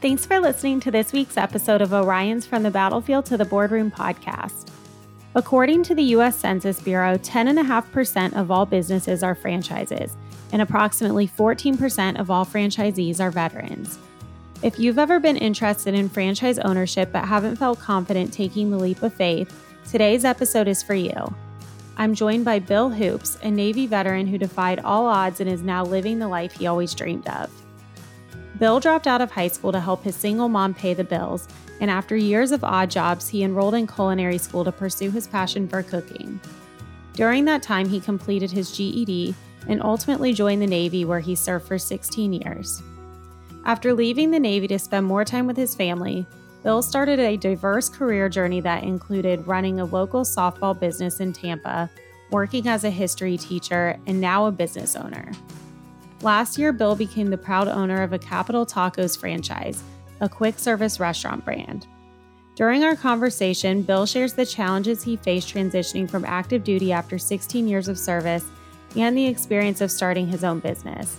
Thanks for listening to this week's episode of Orion's From the Battlefield to the Boardroom podcast. According to the U.S. Census Bureau, 10.5% of all businesses are franchises, and approximately 14% of all franchisees are veterans. If you've ever been interested in franchise ownership but haven't felt confident taking the leap of faith, today's episode is for you. I'm joined by Bill Hoops, a Navy veteran who defied all odds and is now living the life he always dreamed of. Bill dropped out of high school to help his single mom pay the bills, and after years of odd jobs, he enrolled in culinary school to pursue his passion for cooking. During that time, he completed his GED and ultimately joined the Navy, where he served for 16 years. After leaving the Navy to spend more time with his family, Bill started a diverse career journey that included running a local softball business in Tampa, working as a history teacher, and now a business owner. Last year, Bill became the proud owner of a Capital Tacos franchise, a quick service restaurant brand. During our conversation, Bill shares the challenges he faced transitioning from active duty after 16 years of service and the experience of starting his own business.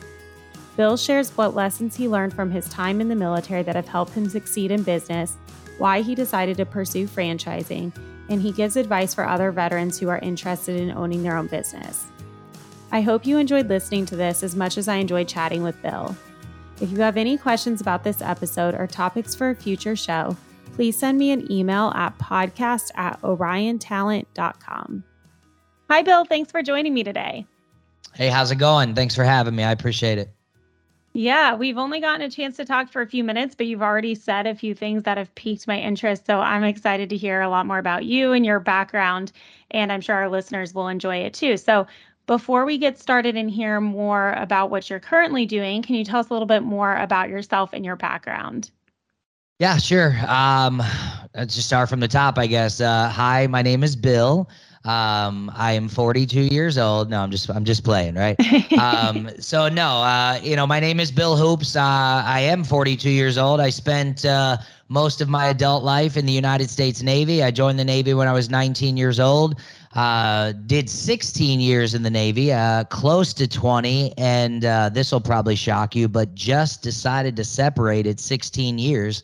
Bill shares what lessons he learned from his time in the military that have helped him succeed in business, why he decided to pursue franchising, and he gives advice for other veterans who are interested in owning their own business. I hope you enjoyed listening to this as much as I enjoyed chatting with Bill. If you have any questions about this episode or topics for a future show, please send me an email at podcast at oriontalent.com. Hi, Bill. Thanks for joining me today. Hey, how's it going? Thanks for having me. I appreciate it. Yeah, we've only gotten a chance to talk for a few minutes, but you've already said a few things that have piqued my interest. So I'm excited to hear a lot more about you and your background. And I'm sure our listeners will enjoy it too. So, before we get started and hear more about what you're currently doing, can you tell us a little bit more about yourself and your background? Yeah, sure. Um, let's just start from the top, I guess. Uh, hi, my name is Bill. Um, I am 42 years old. No, I'm just I'm just playing, right? um, so no, uh, you know, my name is Bill Hoops. Uh, I am 42 years old. I spent uh, most of my adult life in the United States Navy. I joined the Navy when I was 19 years old. Uh, did 16 years in the Navy, uh, close to 20, and uh, this will probably shock you, but just decided to separate at 16 years.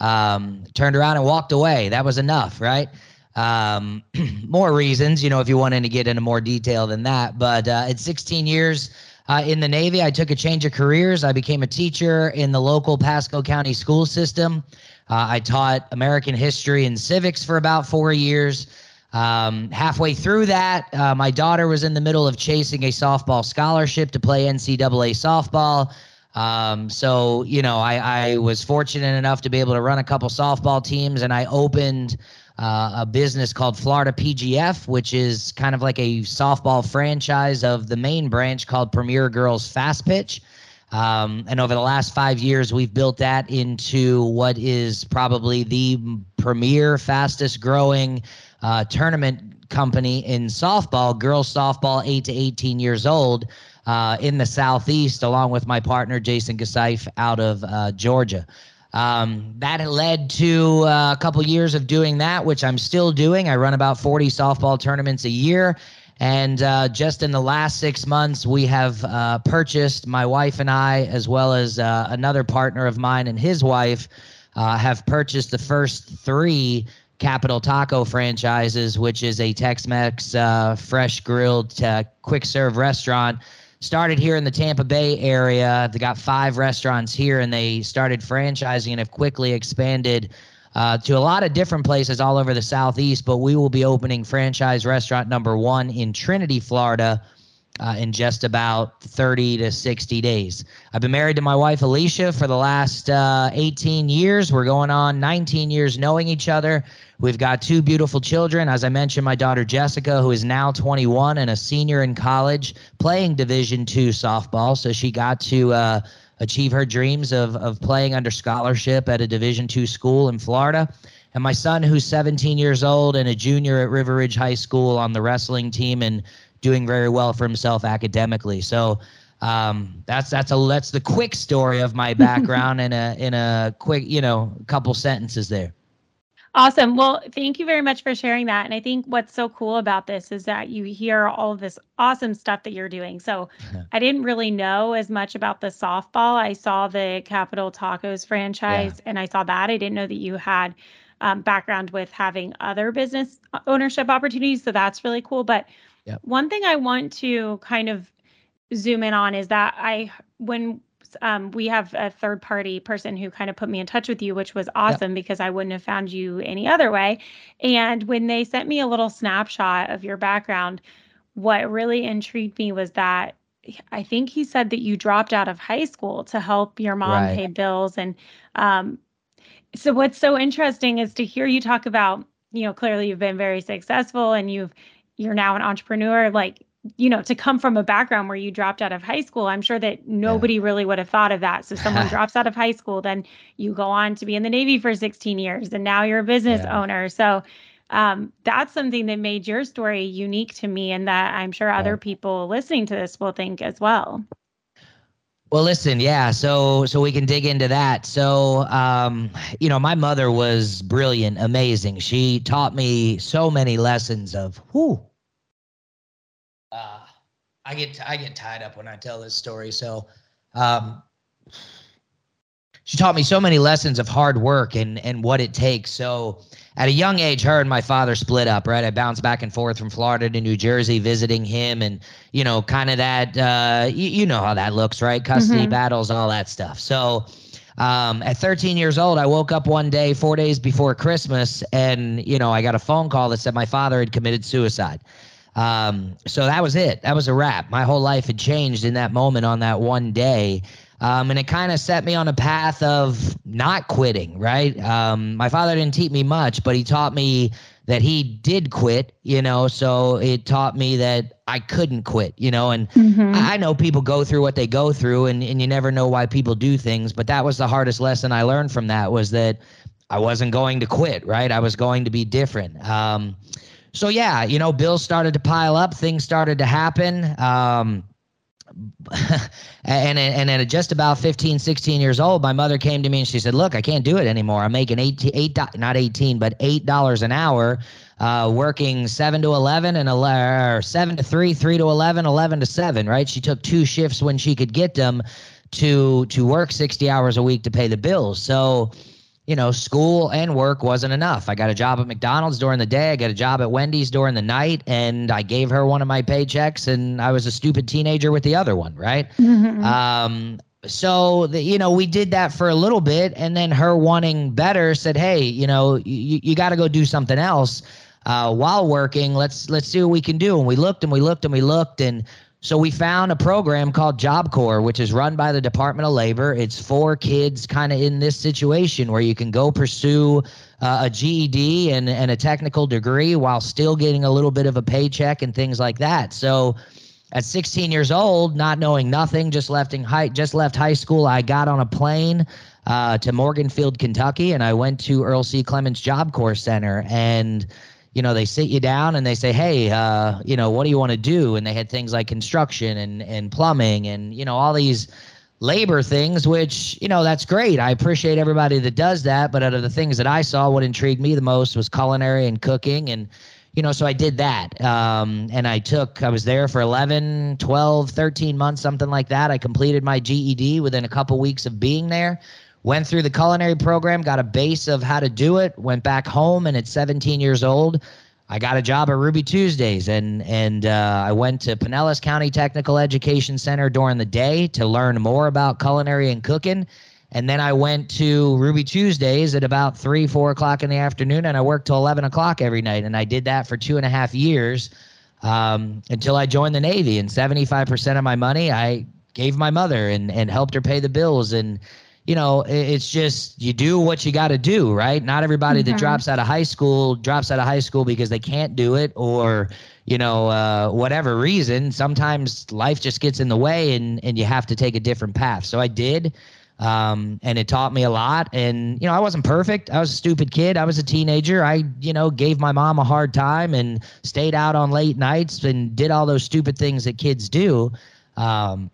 Um, turned around and walked away. That was enough, right? Um, more reasons, you know, if you wanted to get into more detail than that. But uh, at 16 years uh, in the Navy, I took a change of careers. I became a teacher in the local Pasco County school system. Uh, I taught American history and civics for about four years. Um, halfway through that, uh, my daughter was in the middle of chasing a softball scholarship to play NCAA softball. Um, so, you know, I, I was fortunate enough to be able to run a couple softball teams, and I opened uh, a business called Florida PGF, which is kind of like a softball franchise of the main branch called Premier Girls Fast Pitch. Um, and over the last five years, we've built that into what is probably the premier, fastest growing uh, tournament company in softball, girls softball, eight to 18 years old. Uh, in the southeast, along with my partner Jason Gasaif out of uh, Georgia. Um, that led to uh, a couple years of doing that, which I'm still doing. I run about 40 softball tournaments a year. And uh, just in the last six months, we have uh, purchased, my wife and I, as well as uh, another partner of mine and his wife, uh, have purchased the first three Capital Taco franchises, which is a Tex-Mex uh, fresh grilled uh, quick serve restaurant. Started here in the Tampa Bay area. They got five restaurants here, and they started franchising and have quickly expanded uh, to a lot of different places all over the southeast. But we will be opening franchise restaurant number one in Trinity, Florida, uh, in just about 30 to 60 days. I've been married to my wife, Alicia, for the last uh, 18 years. We're going on 19 years knowing each other. We've got two beautiful children. As I mentioned, my daughter, Jessica, who is now 21 and a senior in college, playing Division two softball. So she got to uh, achieve her dreams of, of playing under scholarship at a Division two school in Florida. And my son, who's 17 years old and a junior at River Ridge High School on the wrestling team and doing very well for himself academically. So um, that's that's a that's the quick story of my background in a in a quick you know couple sentences there. Awesome. Well, thank you very much for sharing that. And I think what's so cool about this is that you hear all of this awesome stuff that you're doing. So I didn't really know as much about the softball. I saw the Capital Tacos franchise yeah. and I saw that. I didn't know that you had um, background with having other business ownership opportunities. So that's really cool. But yep. one thing I want to kind of zoom in on is that I, when um, we have a third party person who kind of put me in touch with you, which was awesome yep. because I wouldn't have found you any other way. And when they sent me a little snapshot of your background, what really intrigued me was that I think he said that you dropped out of high school to help your mom right. pay bills. And um, so, what's so interesting is to hear you talk about, you know, clearly you've been very successful and you've you're now an entrepreneur. Like you know, to come from a background where you dropped out of high school, I'm sure that nobody yeah. really would have thought of that. So someone drops out of high school, then you go on to be in the Navy for 16 years, and now you're a business yeah. owner. So um, that's something that made your story unique to me, and that I'm sure other people listening to this will think as well. Well, listen, yeah. So, so we can dig into that. So, um, you know, my mother was brilliant, amazing. She taught me so many lessons of who I get I get tied up when I tell this story. So, um, she taught me so many lessons of hard work and and what it takes. So, at a young age, her and my father split up. Right, I bounced back and forth from Florida to New Jersey, visiting him, and you know, kind of that. Uh, you, you know how that looks, right? Custody mm-hmm. battles, all that stuff. So. Um, at 13 years old, I woke up one day, four days before Christmas, and you know, I got a phone call that said my father had committed suicide. Um, so that was it. That was a wrap. My whole life had changed in that moment on that one day. Um, and it kind of set me on a path of not quitting, right? Um, my father didn't teach me much, but he taught me that he did quit, you know, so it taught me that I couldn't quit, you know, and mm-hmm. I know people go through what they go through and, and you never know why people do things, but that was the hardest lesson I learned from that was that I wasn't going to quit, right? I was going to be different. Um, so yeah, you know, bills started to pile up, things started to happen. Um, and and at just about 15 16 years old my mother came to me and she said look i can't do it anymore i'm making 18 eight not 18 but eight dollars an hour uh, working 7 to 11 and 11, 7 to 3 3 to 11 11 to 7 right she took two shifts when she could get them to to work 60 hours a week to pay the bills so you know, school and work wasn't enough. I got a job at McDonald's during the day. I got a job at Wendy's during the night, and I gave her one of my paychecks, and I was a stupid teenager with the other one, right? Mm-hmm. Um, so the, you know, we did that for a little bit, and then her wanting better said, "Hey, you know, you you got to go do something else." Uh, while working, let's let's see what we can do. And we looked and we looked and we looked, and so we found a program called Job Corps, which is run by the Department of Labor. It's for kids kind of in this situation where you can go pursue uh, a GED and, and a technical degree while still getting a little bit of a paycheck and things like that. So at 16 years old, not knowing nothing, just left high, just left high school, I got on a plane uh, to Morganfield, Kentucky, and I went to Earl C. Clements Job Corps Center and you know, they sit you down and they say, hey, uh, you know, what do you want to do? And they had things like construction and, and plumbing and, you know, all these labor things, which, you know, that's great. I appreciate everybody that does that. But out of the things that I saw, what intrigued me the most was culinary and cooking. And, you know, so I did that. Um, and I took, I was there for 11, 12, 13 months, something like that. I completed my GED within a couple weeks of being there went through the culinary program, got a base of how to do it, went back home, and at 17 years old, I got a job at Ruby Tuesdays, and and uh, I went to Pinellas County Technical Education Center during the day to learn more about culinary and cooking. And then I went to Ruby Tuesdays at about three, four o'clock in the afternoon, and I worked till 11 o'clock every night. And I did that for two and a half years um, until I joined the Navy. And 75% of my money I gave my mother and, and helped her pay the bills. And you know, it's just you do what you got to do, right? Not everybody mm-hmm. that drops out of high school drops out of high school because they can't do it or, you know, uh, whatever reason. Sometimes life just gets in the way and, and you have to take a different path. So I did. Um, and it taught me a lot. And, you know, I wasn't perfect. I was a stupid kid. I was a teenager. I, you know, gave my mom a hard time and stayed out on late nights and did all those stupid things that kids do. Um,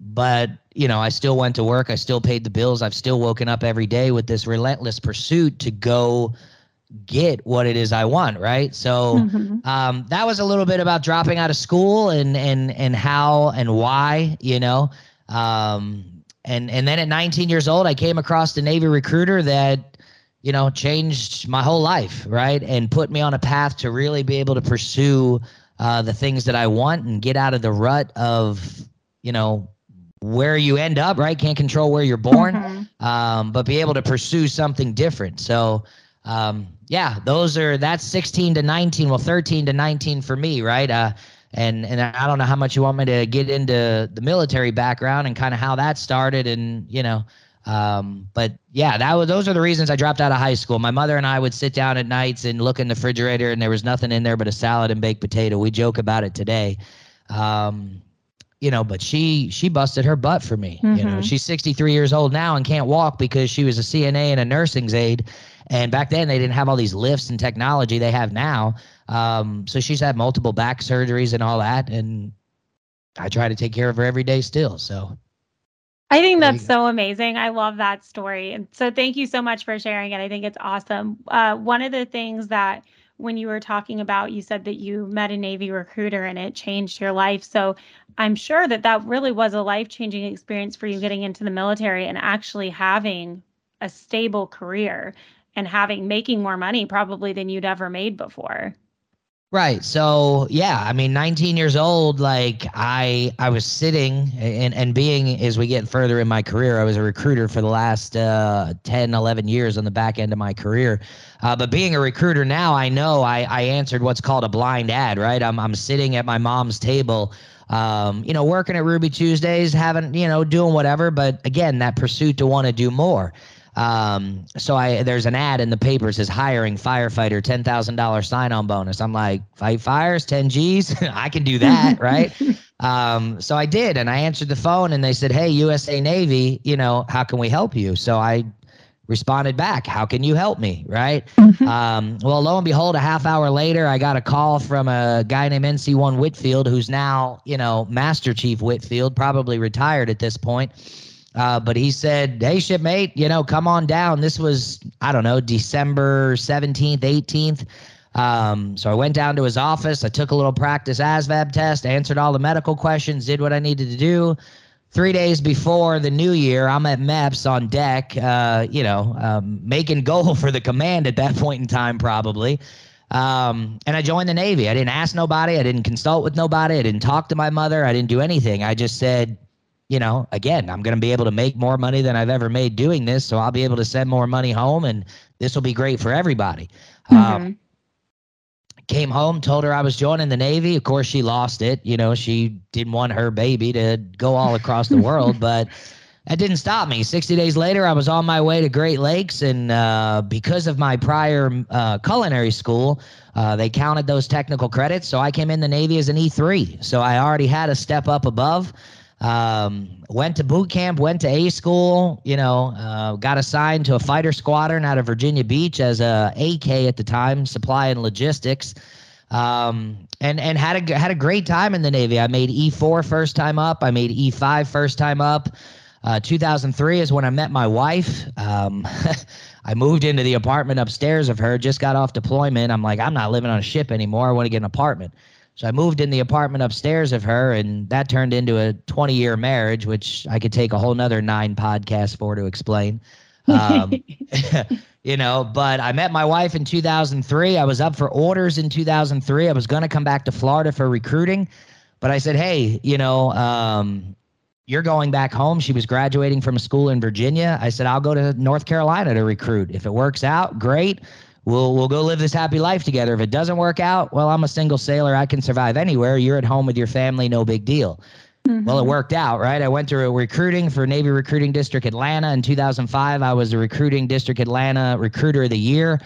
but you know, I still went to work. I still paid the bills. I've still woken up every day with this relentless pursuit to go get what it is I want, right? So mm-hmm. um, that was a little bit about dropping out of school and and and how and why, you know. Um, and and then at 19 years old, I came across the Navy recruiter that you know changed my whole life, right, and put me on a path to really be able to pursue uh, the things that I want and get out of the rut of you know where you end up, right? Can't control where you're born, mm-hmm. um, but be able to pursue something different. So um, yeah, those are that's 16 to 19. Well, 13 to 19 for me, right? Uh, and and I don't know how much you want me to get into the military background and kind of how that started, and you know, um, but yeah, that was those are the reasons I dropped out of high school. My mother and I would sit down at nights and look in the refrigerator, and there was nothing in there but a salad and baked potato. We joke about it today. Um, you know, but she she busted her butt for me. Mm-hmm. You know, mm-hmm. she's 63 years old now and can't walk because she was a CNA and a nursing's aide. And back then they didn't have all these lifts and technology they have now. Um, so she's had multiple back surgeries and all that. And I try to take care of her every day still. So I think that's so amazing. I love that story. And so thank you so much for sharing it. I think it's awesome. Uh, one of the things that when you were talking about you said that you met a navy recruiter and it changed your life so i'm sure that that really was a life-changing experience for you getting into the military and actually having a stable career and having making more money probably than you'd ever made before Right. So yeah, I mean, 19 years old, like I I was sitting and and being as we get further in my career, I was a recruiter for the last uh, 10, 11 years on the back end of my career. Uh, but being a recruiter now, I know I I answered what's called a blind ad. Right. I'm I'm sitting at my mom's table. Um, you know, working at Ruby Tuesdays, having, you know, doing whatever. But again, that pursuit to want to do more. Um, so I there's an ad in the paper says hiring firefighter, ten thousand dollar sign on bonus. I'm like, fight fires, ten G's, I can do that, right? Um, so I did, and I answered the phone, and they said, Hey, USA Navy, you know, how can we help you? So I responded back, How can you help me? Right. Mm-hmm. Um, well, lo and behold, a half hour later, I got a call from a guy named NC1 Whitfield, who's now, you know, Master Chief Whitfield, probably retired at this point uh, but he said, Hey, shipmate, you know, come on down. This was, I don't know, December 17th, 18th. Um, so I went down to his office. I took a little practice ASVAB test, answered all the medical questions, did what I needed to do. Three days before the new year, I'm at MEPS on deck, uh, you know, um, making goal for the command at that point in time, probably. Um, and I joined the Navy. I didn't ask nobody. I didn't consult with nobody. I didn't talk to my mother. I didn't do anything. I just said, you know, again, I'm going to be able to make more money than I've ever made doing this. So I'll be able to send more money home and this will be great for everybody. Mm-hmm. Um, came home, told her I was joining the Navy. Of course, she lost it. You know, she didn't want her baby to go all across the world, but that didn't stop me. 60 days later, I was on my way to Great Lakes. And uh, because of my prior uh, culinary school, uh, they counted those technical credits. So I came in the Navy as an E3. So I already had a step up above. Um, went to boot camp, went to A school, you know, uh, got assigned to a fighter squadron out of Virginia Beach as a AK at the time, supply and logistics. Um, and and had a had a great time in the Navy. I made E4 first time up. I made E5 first time up. Uh, 2003 is when I met my wife. Um, I moved into the apartment upstairs of her. Just got off deployment. I'm like, I'm not living on a ship anymore. I want to get an apartment. So I moved in the apartment upstairs of her, and that turned into a 20 year marriage, which I could take a whole nother nine podcasts for to explain. Um, you know, but I met my wife in 2003. I was up for orders in 2003. I was going to come back to Florida for recruiting, but I said, hey, you know, um, you're going back home. She was graduating from a school in Virginia. I said, I'll go to North Carolina to recruit. If it works out, great we'll we'll go live this happy life together. If it doesn't work out, well, I'm a single sailor. I can survive anywhere. You're at home with your family, no big deal. Mm-hmm. Well, it worked out, right? I went to recruiting for Navy Recruiting District Atlanta in 2005. I was the Recruiting District Atlanta Recruiter of the Year.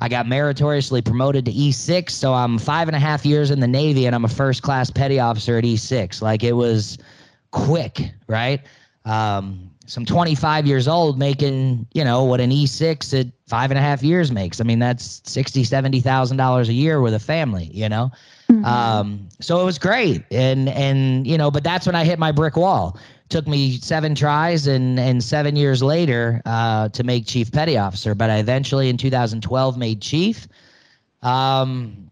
I got meritoriously promoted to E6, so I'm five and a half years in the Navy, and I'm a first class petty officer at E6. Like it was quick, right? Um, some 25 years old making, you know, what an E6 at five and a half years makes. I mean, that's 60, $70,000 a year with a family, you know? Mm-hmm. Um, so it was great. And, and, you know, but that's when I hit my brick wall. Took me seven tries and, and seven years later, uh, to make chief petty officer. But I eventually in 2012 made chief. Um,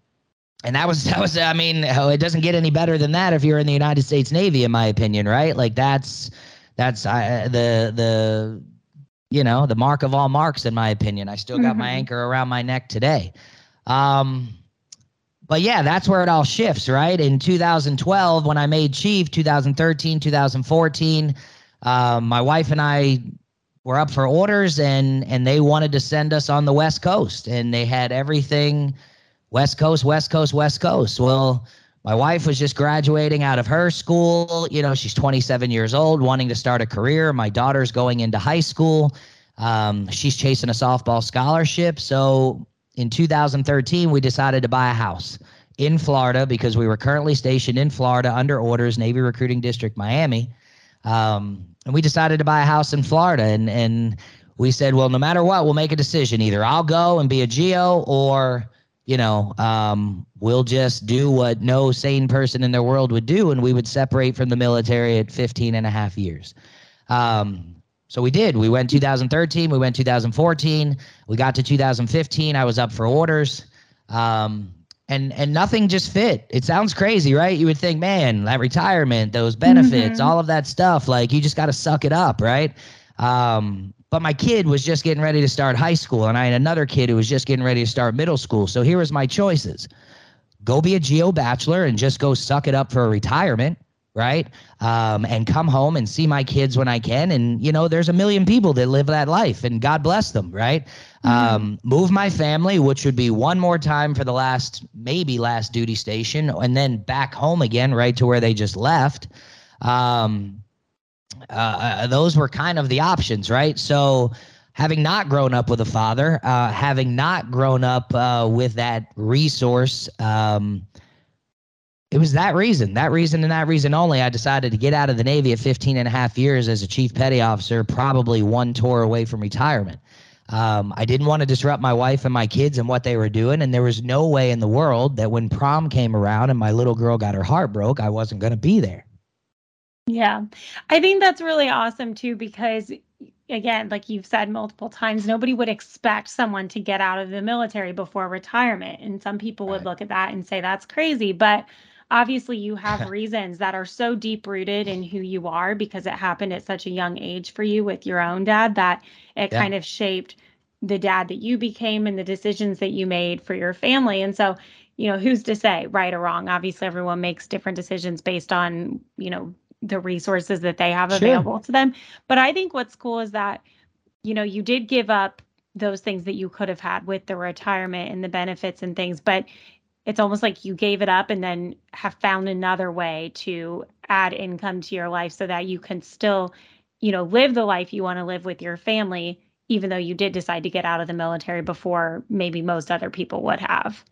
and that was, that was, I mean, it doesn't get any better than that if you're in the United States Navy, in my opinion, right? Like that's, that's uh, the the you know the mark of all marks in my opinion. I still got mm-hmm. my anchor around my neck today. Um, but yeah, that's where it all shifts, right? In 2012, when I made chief, 2013, 2014, um, my wife and I were up for orders, and and they wanted to send us on the West Coast, and they had everything West Coast, West Coast, West Coast. Well my wife was just graduating out of her school. You know, she's 27 years old, wanting to start a career. My daughter's going into high school. Um, she's chasing a softball scholarship. So in 2013, we decided to buy a house in Florida because we were currently stationed in Florida under orders, Navy Recruiting District, Miami. Um, and we decided to buy a house in Florida. And, and we said, well, no matter what, we'll make a decision. Either I'll go and be a geo or you know, um, we'll just do what no sane person in their world would do, and we would separate from the military at 15 and a half years. Um, so we did. We went 2013, we went 2014, we got to 2015. I was up for orders. Um, and and nothing just fit. It sounds crazy, right? You would think, man, that retirement, those benefits, mm-hmm. all of that stuff, like you just got to suck it up, right? Um, but my kid was just getting ready to start high school, and I had another kid who was just getting ready to start middle school. So here was my choices: go be a geo bachelor and just go suck it up for a retirement, right? Um, and come home and see my kids when I can. And you know, there's a million people that live that life, and God bless them, right? Mm-hmm. Um, move my family, which would be one more time for the last maybe last duty station, and then back home again, right to where they just left. Um, uh, uh, those were kind of the options, right? So, having not grown up with a father, uh, having not grown up uh, with that resource, um, it was that reason, that reason, and that reason only. I decided to get out of the Navy at 15 and a half years as a chief petty officer, probably one tour away from retirement. Um, I didn't want to disrupt my wife and my kids and what they were doing. And there was no way in the world that when prom came around and my little girl got her heart broke, I wasn't going to be there. Yeah. I think that's really awesome too because again, like you've said multiple times, nobody would expect someone to get out of the military before retirement. And some people would look at that and say that's crazy, but obviously you have reasons that are so deep rooted in who you are because it happened at such a young age for you with your own dad that it yeah. kind of shaped the dad that you became and the decisions that you made for your family. And so, you know, who's to say right or wrong? Obviously everyone makes different decisions based on, you know, the resources that they have available sure. to them. But I think what's cool is that, you know, you did give up those things that you could have had with the retirement and the benefits and things, but it's almost like you gave it up and then have found another way to add income to your life so that you can still, you know, live the life you want to live with your family, even though you did decide to get out of the military before maybe most other people would have.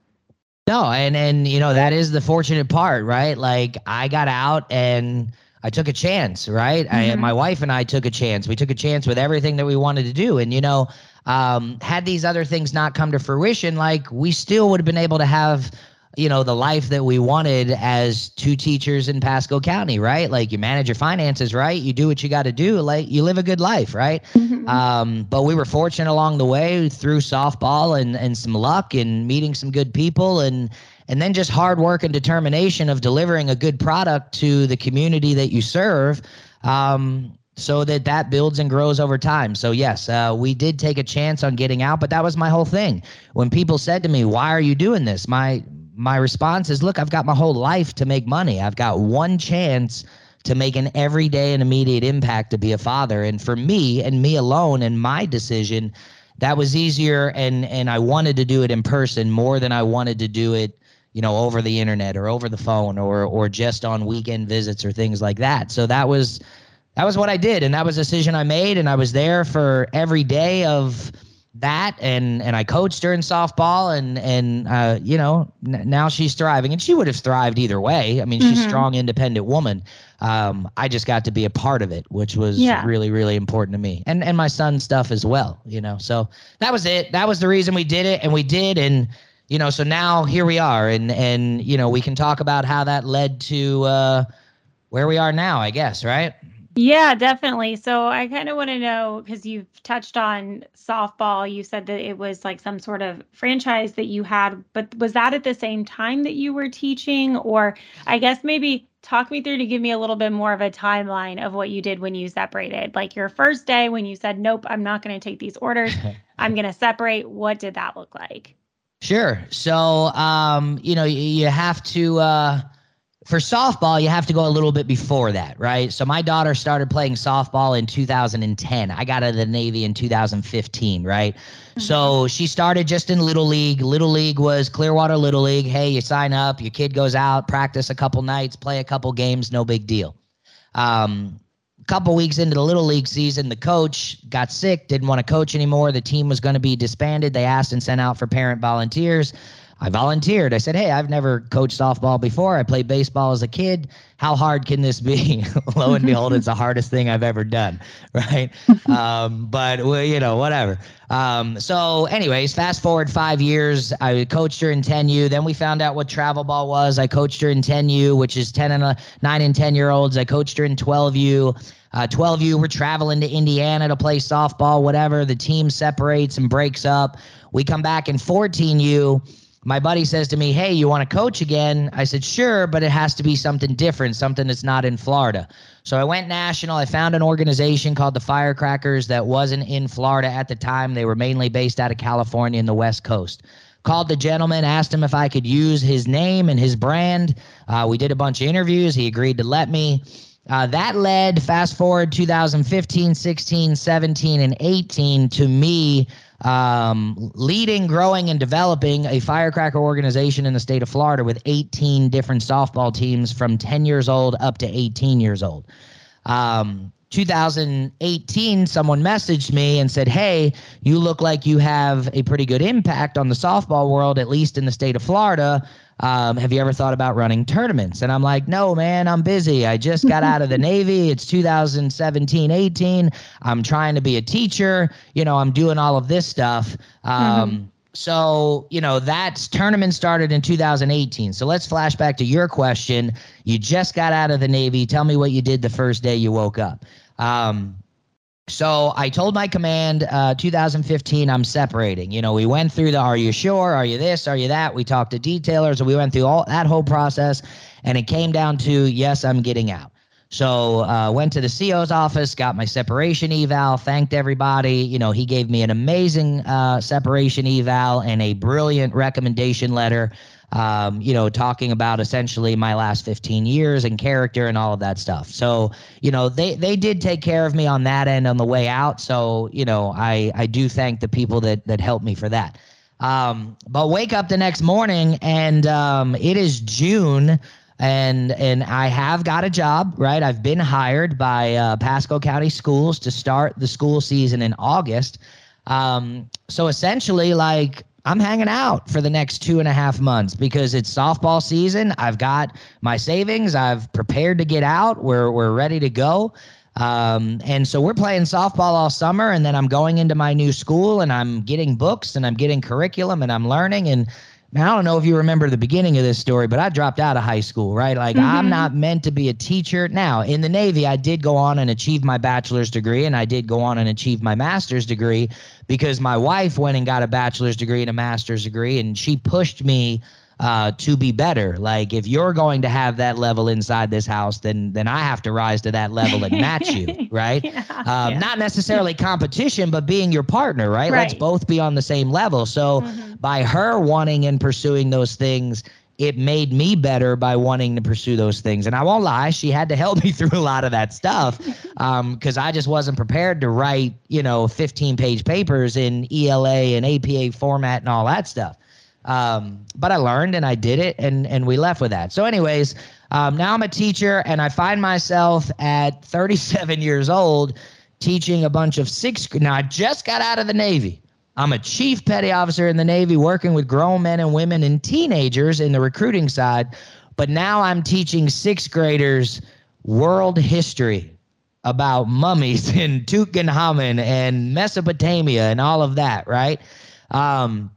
No, and and you know that is the fortunate part, right? Like I got out and I took a chance, right? Mm-hmm. I, my wife and I took a chance. We took a chance with everything that we wanted to do. And, you know, um, had these other things not come to fruition, like we still would have been able to have, you know, the life that we wanted as two teachers in Pasco County, right? Like you manage your finances, right? You do what you got to do, like you live a good life, right? Mm-hmm. Um, but we were fortunate along the way through softball and and some luck and meeting some good people and and then just hard work and determination of delivering a good product to the community that you serve um, so that that builds and grows over time. So yes uh, we did take a chance on getting out but that was my whole thing. When people said to me why are you doing this? my my response is look i've got my whole life to make money. I've got one chance to make an everyday and immediate impact to be a father. And for me and me alone and my decision that was easier and and i wanted to do it in person more than i wanted to do it you know, over the internet or over the phone or or just on weekend visits or things like that. So that was that was what I did and that was a decision I made and I was there for every day of that and and I coached her in softball and and uh, you know n- now she's thriving and she would have thrived either way. I mean, she's mm-hmm. a strong, independent woman. Um, I just got to be a part of it, which was yeah. really really important to me and and my son's stuff as well. You know, so that was it. That was the reason we did it, and we did and. You know, so now here we are, and and you know we can talk about how that led to uh, where we are now, I guess, right? Yeah, definitely. So I kind of want to know because you've touched on softball. You said that it was like some sort of franchise that you had, but was that at the same time that you were teaching? Or I guess maybe talk me through to give me a little bit more of a timeline of what you did when you separated. Like your first day when you said, nope, I'm not going to take these orders, I'm going to separate. What did that look like? Sure. So, um, you know, you have to. Uh, for softball, you have to go a little bit before that, right? So my daughter started playing softball in 2010. I got out of the Navy in 2015, right? Mm-hmm. So she started just in Little League. Little League was Clearwater Little League. Hey, you sign up, your kid goes out, practice a couple nights, play a couple games, no big deal. Um, couple weeks into the Little League season, the coach got sick, didn't want to coach anymore. The team was going to be disbanded. They asked and sent out for parent volunteers. I volunteered. I said, Hey, I've never coached softball before. I played baseball as a kid. How hard can this be? Lo and behold, it's the hardest thing I've ever done. Right. um, but, well, you know, whatever. Um, so, anyways, fast forward five years. I coached her in 10U. Then we found out what travel ball was. I coached her in 10U, which is 10 and a, 9 and 10 year olds. I coached her in 12U. Uh, 12U, we're traveling to Indiana to play softball, whatever. The team separates and breaks up. We come back in 14U my buddy says to me, Hey, you want to coach again? I said, Sure, but it has to be something different, something that's not in Florida. So I went national. I found an organization called the Firecrackers that wasn't in Florida at the time. They were mainly based out of California in the West Coast. Called the gentleman, asked him if I could use his name and his brand. Uh, we did a bunch of interviews. He agreed to let me. Uh, that led, fast forward 2015, 16, 17, and 18 to me um, leading, growing, and developing a firecracker organization in the state of Florida with 18 different softball teams from 10 years old up to 18 years old. Um, 2018, someone messaged me and said, Hey, you look like you have a pretty good impact on the softball world, at least in the state of Florida. Um, have you ever thought about running tournaments? And I'm like, no, man, I'm busy. I just got out of the Navy. It's 2017, 18. I'm trying to be a teacher. You know, I'm doing all of this stuff. Um, mm-hmm. So, you know, that tournament started in 2018. So let's flash back to your question. You just got out of the Navy. Tell me what you did the first day you woke up. Um, so I told my command, uh, 2015, I'm separating. You know, we went through the are you sure? Are you this? Are you that? We talked to detailers. We went through all that whole process, and it came down to yes, I'm getting out. So uh, went to the CO's office, got my separation eval, thanked everybody. You know, he gave me an amazing uh, separation eval and a brilliant recommendation letter um, you know, talking about essentially my last 15 years and character and all of that stuff. So, you know, they they did take care of me on that end on the way out. So, you know, I I do thank the people that that helped me for that. Um, but wake up the next morning and um, it is June and and I have got a job, right? I've been hired by uh, Pasco County Schools to start the school season in August. Um, so essentially, like I'm hanging out for the next two and a half months because it's softball season. I've got my savings. I've prepared to get out. We're we're ready to go. Um, and so we're playing softball all summer, and then I'm going into my new school, and I'm getting books, and I'm getting curriculum, and I'm learning, and I don't know if you remember the beginning of this story, but I dropped out of high school, right? Like mm-hmm. I'm not meant to be a teacher. Now, in the Navy, I did go on and achieve my bachelor's degree and I did go on and achieve my master's degree because my wife went and got a bachelor's degree and a master's degree and she pushed me uh, to be better. Like if you're going to have that level inside this house, then then I have to rise to that level and match you, right? yeah, um, yeah. Not necessarily competition, but being your partner, right? right? Let's both be on the same level. So mm-hmm. by her wanting and pursuing those things, it made me better by wanting to pursue those things. And I won't lie, she had to help me through a lot of that stuff because um, I just wasn't prepared to write, you know, 15 page papers in ELA and APA format and all that stuff. Um, but I learned and I did it, and and we left with that. So, anyways, um, now I'm a teacher, and I find myself at 37 years old teaching a bunch of sixth. Now I just got out of the Navy. I'm a chief petty officer in the Navy working with grown men and women and teenagers in the recruiting side. But now I'm teaching sixth graders world history about mummies in Tutankhamun and Mesopotamia and all of that, right? Um,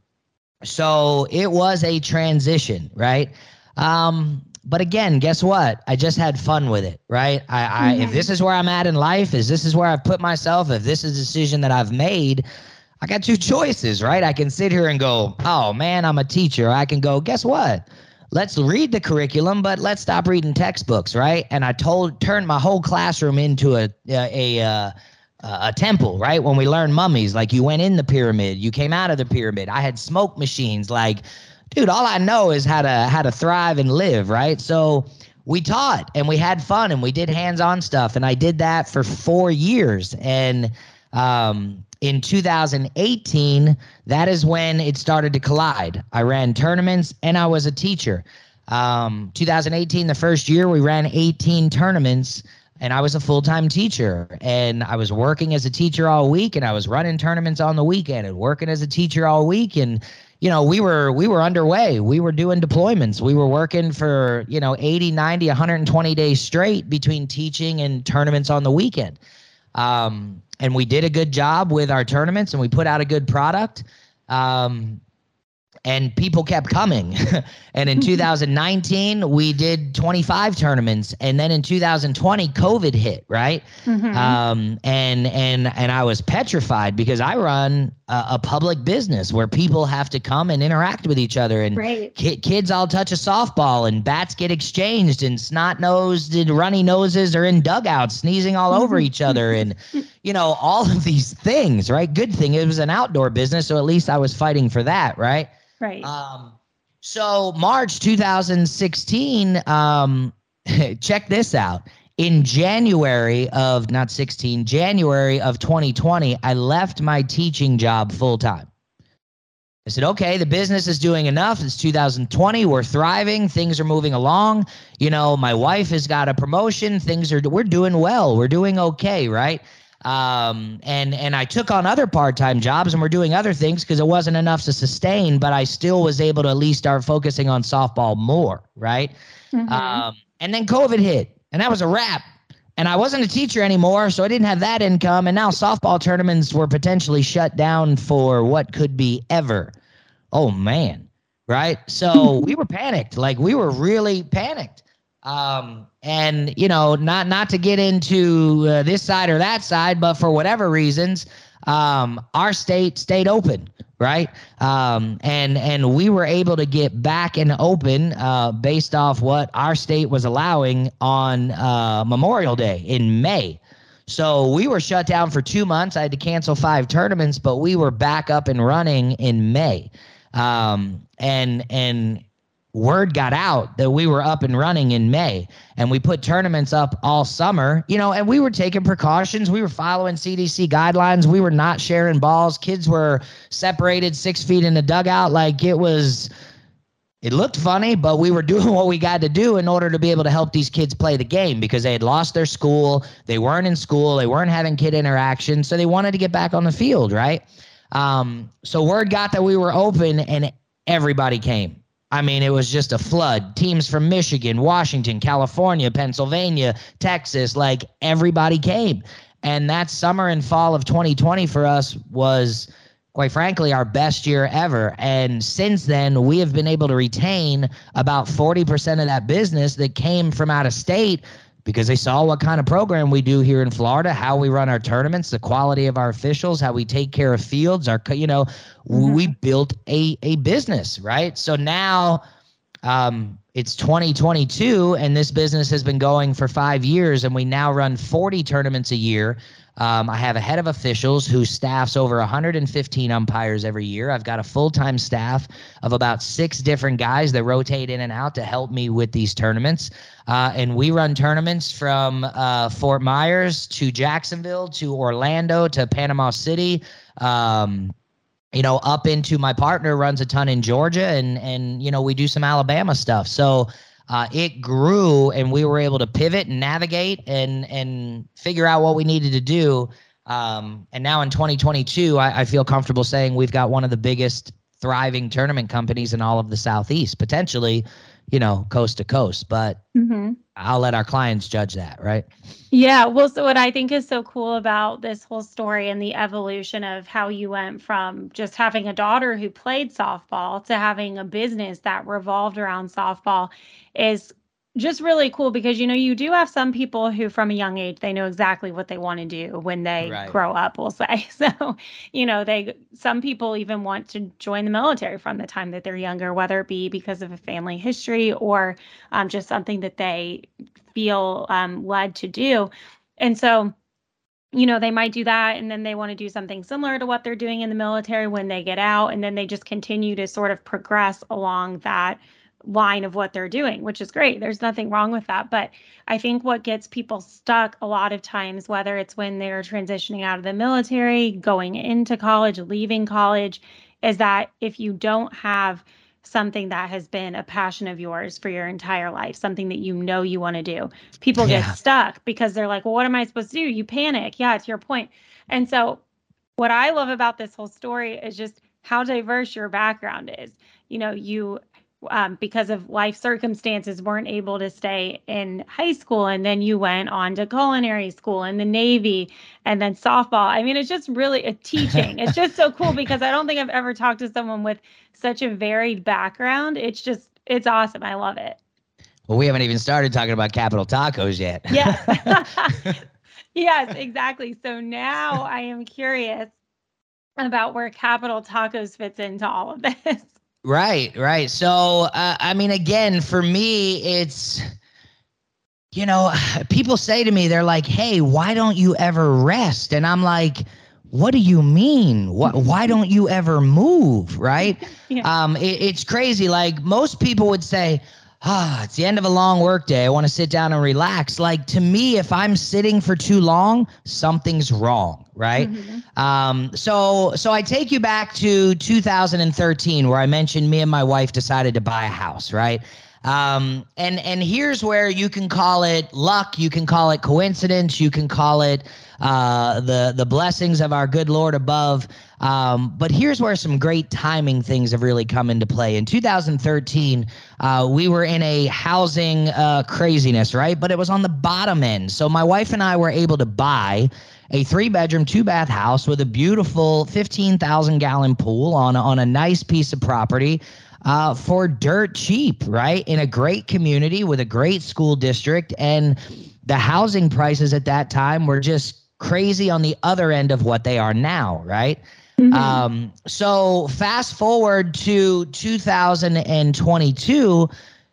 so it was a transition, right? Um, but again, guess what? I just had fun with it, right? I, I mm-hmm. if this is where I'm at in life, is this is where I've put myself, if this is a decision that I've made, I got two choices, right? I can sit here and go, oh man, I'm a teacher. I can go, guess what? Let's read the curriculum, but let's stop reading textbooks, right? And I told, turned my whole classroom into a a, a, a, temple, right? When we learned mummies, like you went in the pyramid, you came out of the pyramid. I had smoke machines, like, dude, all I know is how to how to thrive and live, right? So we taught and we had fun and we did hands-on stuff, and I did that for four years, and um, in 2018, that is when it started to collide. I ran tournaments and I was a teacher. Um, 2018, the first year, we ran 18 tournaments and I was a full time teacher. And I was working as a teacher all week and I was running tournaments on the weekend and working as a teacher all week. And, you know, we were we were underway. We were doing deployments. We were working for, you know, 80, 90, 120 days straight between teaching and tournaments on the weekend. Um, and we did a good job with our tournaments and we put out a good product. Um, and people kept coming. and in 2019, we did 25 tournaments, and then in 2020, COVID hit, right? Mm-hmm. Um, and and and I was petrified because I run a, a, public business where people have to come and interact with each other, and right. ki- kids all touch a softball, and bats get exchanged, and snot nosed and runny noses are in dugouts sneezing all over each other, and you know all of these things, right? Good thing it was an outdoor business, so at least I was fighting for that, right? Right. Um, so March 2016, um, check this out. In January of not 16, January of 2020, I left my teaching job full time. I said, okay, the business is doing enough. It's 2020. We're thriving. Things are moving along. You know, my wife has got a promotion. Things are, we're doing well. We're doing okay, right? Um, and and I took on other part-time jobs and we're doing other things because it wasn't enough to sustain, but I still was able to at least start focusing on softball more, right? Mm-hmm. Um, and then COVID hit, and that was a wrap. And I wasn't a teacher anymore, so I didn't have that income. And now softball tournaments were potentially shut down for what could be ever. Oh man, right? So we were panicked, like we were really panicked. Um, and you know, not not to get into uh, this side or that side, but for whatever reasons, um, our state stayed open, right? Um, and and we were able to get back and open uh, based off what our state was allowing on uh, Memorial Day in May. So we were shut down for two months. I had to cancel five tournaments, but we were back up and running in May. Um, and and word got out that we were up and running in May and we put tournaments up all summer, you know, and we were taking precautions. We were following CDC guidelines. We were not sharing balls. Kids were separated six feet in the dugout. Like it was, it looked funny, but we were doing what we got to do in order to be able to help these kids play the game because they had lost their school. They weren't in school. They weren't having kid interaction. So they wanted to get back on the field, right? Um, so word got that we were open and everybody came I mean, it was just a flood. Teams from Michigan, Washington, California, Pennsylvania, Texas, like everybody came. And that summer and fall of 2020 for us was, quite frankly, our best year ever. And since then, we have been able to retain about 40% of that business that came from out of state because they saw what kind of program we do here in Florida, how we run our tournaments, the quality of our officials, how we take care of fields, our you know, mm-hmm. we built a a business, right? So now um, it's 2022 and this business has been going for 5 years and we now run 40 tournaments a year um, I have a head of officials who staffs over 115 umpires every year. I've got a full time staff of about six different guys that rotate in and out to help me with these tournaments. Uh, and we run tournaments from uh, Fort Myers to Jacksonville to Orlando to Panama City. Um, you know, up into my partner runs a ton in Georgia, and and you know we do some Alabama stuff. So uh, it grew and we were able to pivot and navigate and and figure out what we needed to do. Um, and now in 2022, I, I feel comfortable saying we've got one of the biggest thriving tournament companies in all of the Southeast, potentially, you know, coast to coast. But mm-hmm. I'll let our clients judge that, right? Yeah. Well, so what I think is so cool about this whole story and the evolution of how you went from just having a daughter who played softball to having a business that revolved around softball is just really cool because you know you do have some people who from a young age they know exactly what they want to do when they right. grow up we'll say so you know they some people even want to join the military from the time that they're younger whether it be because of a family history or um, just something that they feel um, led to do and so you know they might do that and then they want to do something similar to what they're doing in the military when they get out and then they just continue to sort of progress along that line of what they're doing, which is great. There's nothing wrong with that. But I think what gets people stuck a lot of times, whether it's when they're transitioning out of the military, going into college, leaving college, is that if you don't have something that has been a passion of yours for your entire life, something that you know you want to do, people yeah. get stuck because they're like, well, what am I supposed to do? You panic. Yeah, it's your point. And so, what I love about this whole story is just how diverse your background is. You know, you um, because of life circumstances weren't able to stay in high school and then you went on to culinary school and the navy and then softball. I mean it's just really a teaching. It's just so cool because i don't think i've ever talked to someone with such a varied background. It's just it's awesome. I love it. Well we haven't even started talking about capital tacos yet. Yeah. Yes exactly. So now i am curious about where capital tacos fits into all of this Right, right. So, uh, I mean, again, for me, it's, you know, people say to me, they're like, hey, why don't you ever rest? And I'm like, what do you mean? Why, why don't you ever move? Right. yeah. Um, it, it's crazy. Like most people would say, ah, it's the end of a long workday. I want to sit down and relax. Like to me, if I'm sitting for too long, something's wrong, right? Mm-hmm. Um, so so I take you back to 2013, where I mentioned me and my wife decided to buy a house, right? Um, and and here's where you can call it luck, you can call it coincidence, you can call it uh, the the blessings of our good Lord above. Um, but here's where some great timing things have really come into play. In 2013, uh, we were in a housing uh, craziness, right? But it was on the bottom end. So my wife and I were able to buy a three bedroom, two bath house with a beautiful 15,000 gallon pool on, on a nice piece of property. Uh, for dirt cheap, right? In a great community with a great school district. And the housing prices at that time were just crazy on the other end of what they are now, right? Mm-hmm. Um, so fast forward to 2022,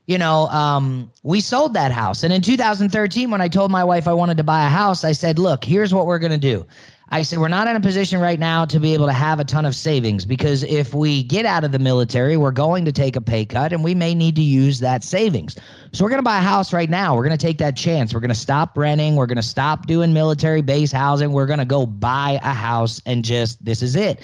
you know, um, we sold that house. And in 2013, when I told my wife I wanted to buy a house, I said, look, here's what we're going to do. I said, we're not in a position right now to be able to have a ton of savings because if we get out of the military, we're going to take a pay cut and we may need to use that savings. So we're going to buy a house right now. We're going to take that chance. We're going to stop renting. We're going to stop doing military base housing. We're going to go buy a house and just, this is it.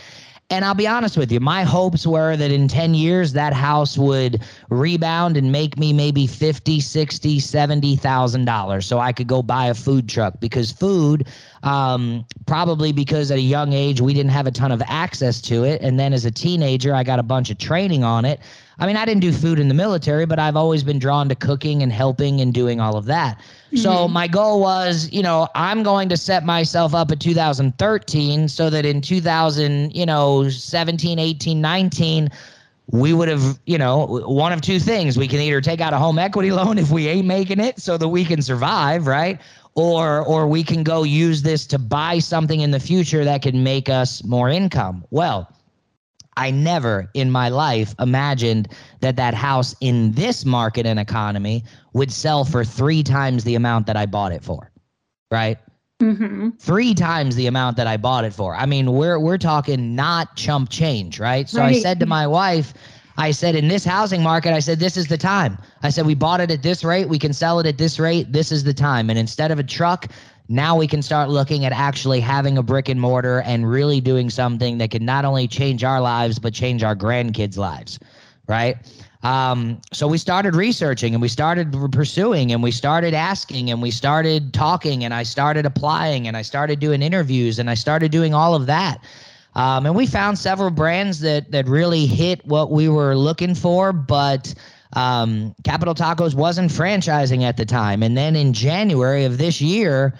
And I'll be honest with you, my hopes were that in 10 years that house would rebound and make me maybe 50, 60, 70,000 dollars so I could go buy a food truck because food um, probably because at a young age we didn't have a ton of access to it and then as a teenager I got a bunch of training on it. I mean, I didn't do food in the military, but I've always been drawn to cooking and helping and doing all of that. Mm-hmm. So my goal was, you know, I'm going to set myself up at 2013 so that in 2000, you know, 17, 18, 19, we would have, you know, one of two things. We can either take out a home equity loan if we ain't making it so that we can survive, right? Or or we can go use this to buy something in the future that can make us more income. Well, I never in my life imagined that that house in this market and economy would sell for three times the amount that I bought it for. Right? Mm-hmm. Three times the amount that I bought it for. I mean, we're we're talking not chump change, right? So right. I said to my wife, I said, in this housing market, I said, this is the time. I said, we bought it at this rate. We can sell it at this rate. This is the time. And instead of a truck, now we can start looking at actually having a brick and mortar and really doing something that can not only change our lives but change our grandkids' lives, right? Um, so we started researching and we started pursuing and we started asking and we started talking and I started applying and I started doing interviews and I started doing all of that. Um, and we found several brands that that really hit what we were looking for, but um, Capital Tacos wasn't franchising at the time. And then in January of this year,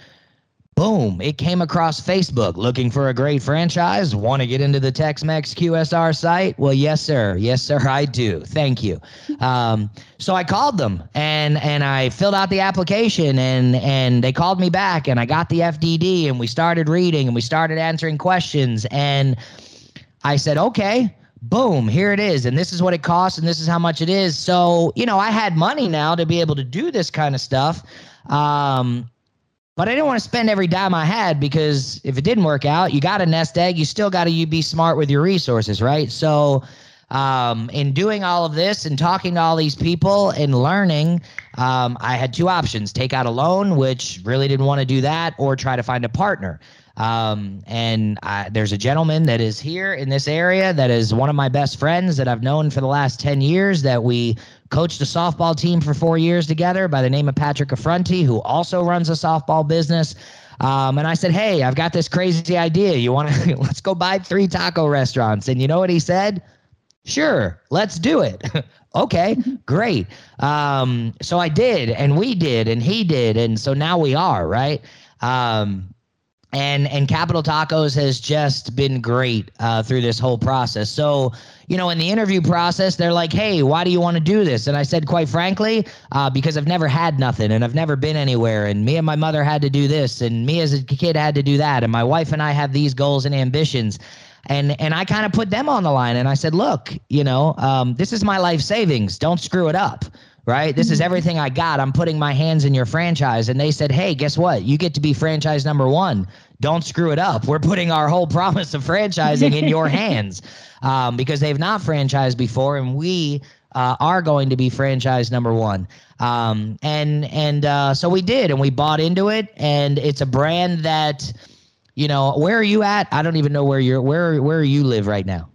boom, it came across Facebook looking for a great franchise. Want to get into the Tex Mex QSR site? Well, yes, sir. Yes, sir, I do. Thank you. Um, so I called them and and I filled out the application and and they called me back and I got the FDD and we started reading and we started answering questions and I said, okay. Boom, here it is. And this is what it costs, and this is how much it is. So, you know, I had money now to be able to do this kind of stuff. Um, but I didn't want to spend every dime I had because if it didn't work out, you got a nest egg. You still got to be smart with your resources, right? So, um, in doing all of this and talking to all these people and learning, um, I had two options: take out a loan, which really didn't want to do that, or try to find a partner. Um, and I, there's a gentleman that is here in this area that is one of my best friends that I've known for the last 10 years that we coached a softball team for four years together by the name of Patrick Affronti, who also runs a softball business. Um, and I said, Hey, I've got this crazy idea. You want to, let's go buy three taco restaurants. And you know what he said? Sure, let's do it. okay, great. Um, so I did, and we did, and he did. And so now we are, right? Um, and and Capital Tacos has just been great uh, through this whole process. So you know, in the interview process, they're like, "Hey, why do you want to do this?" And I said, quite frankly, uh, because I've never had nothing and I've never been anywhere, and me and my mother had to do this, and me as a kid had to do that, and my wife and I have these goals and ambitions. And and I kind of put them on the line, and I said, "Look, you know, um, this is my life savings. Don't screw it up." Right? This is everything I got. I'm putting my hands in your franchise. And they said, hey, guess what? You get to be franchise number one. Don't screw it up. We're putting our whole promise of franchising in your hands um, because they've not franchised before. And we uh, are going to be franchise number one. Um, and and uh, so we did, and we bought into it. And it's a brand that, you know, where are you at? I don't even know where you're, where, where you live right now.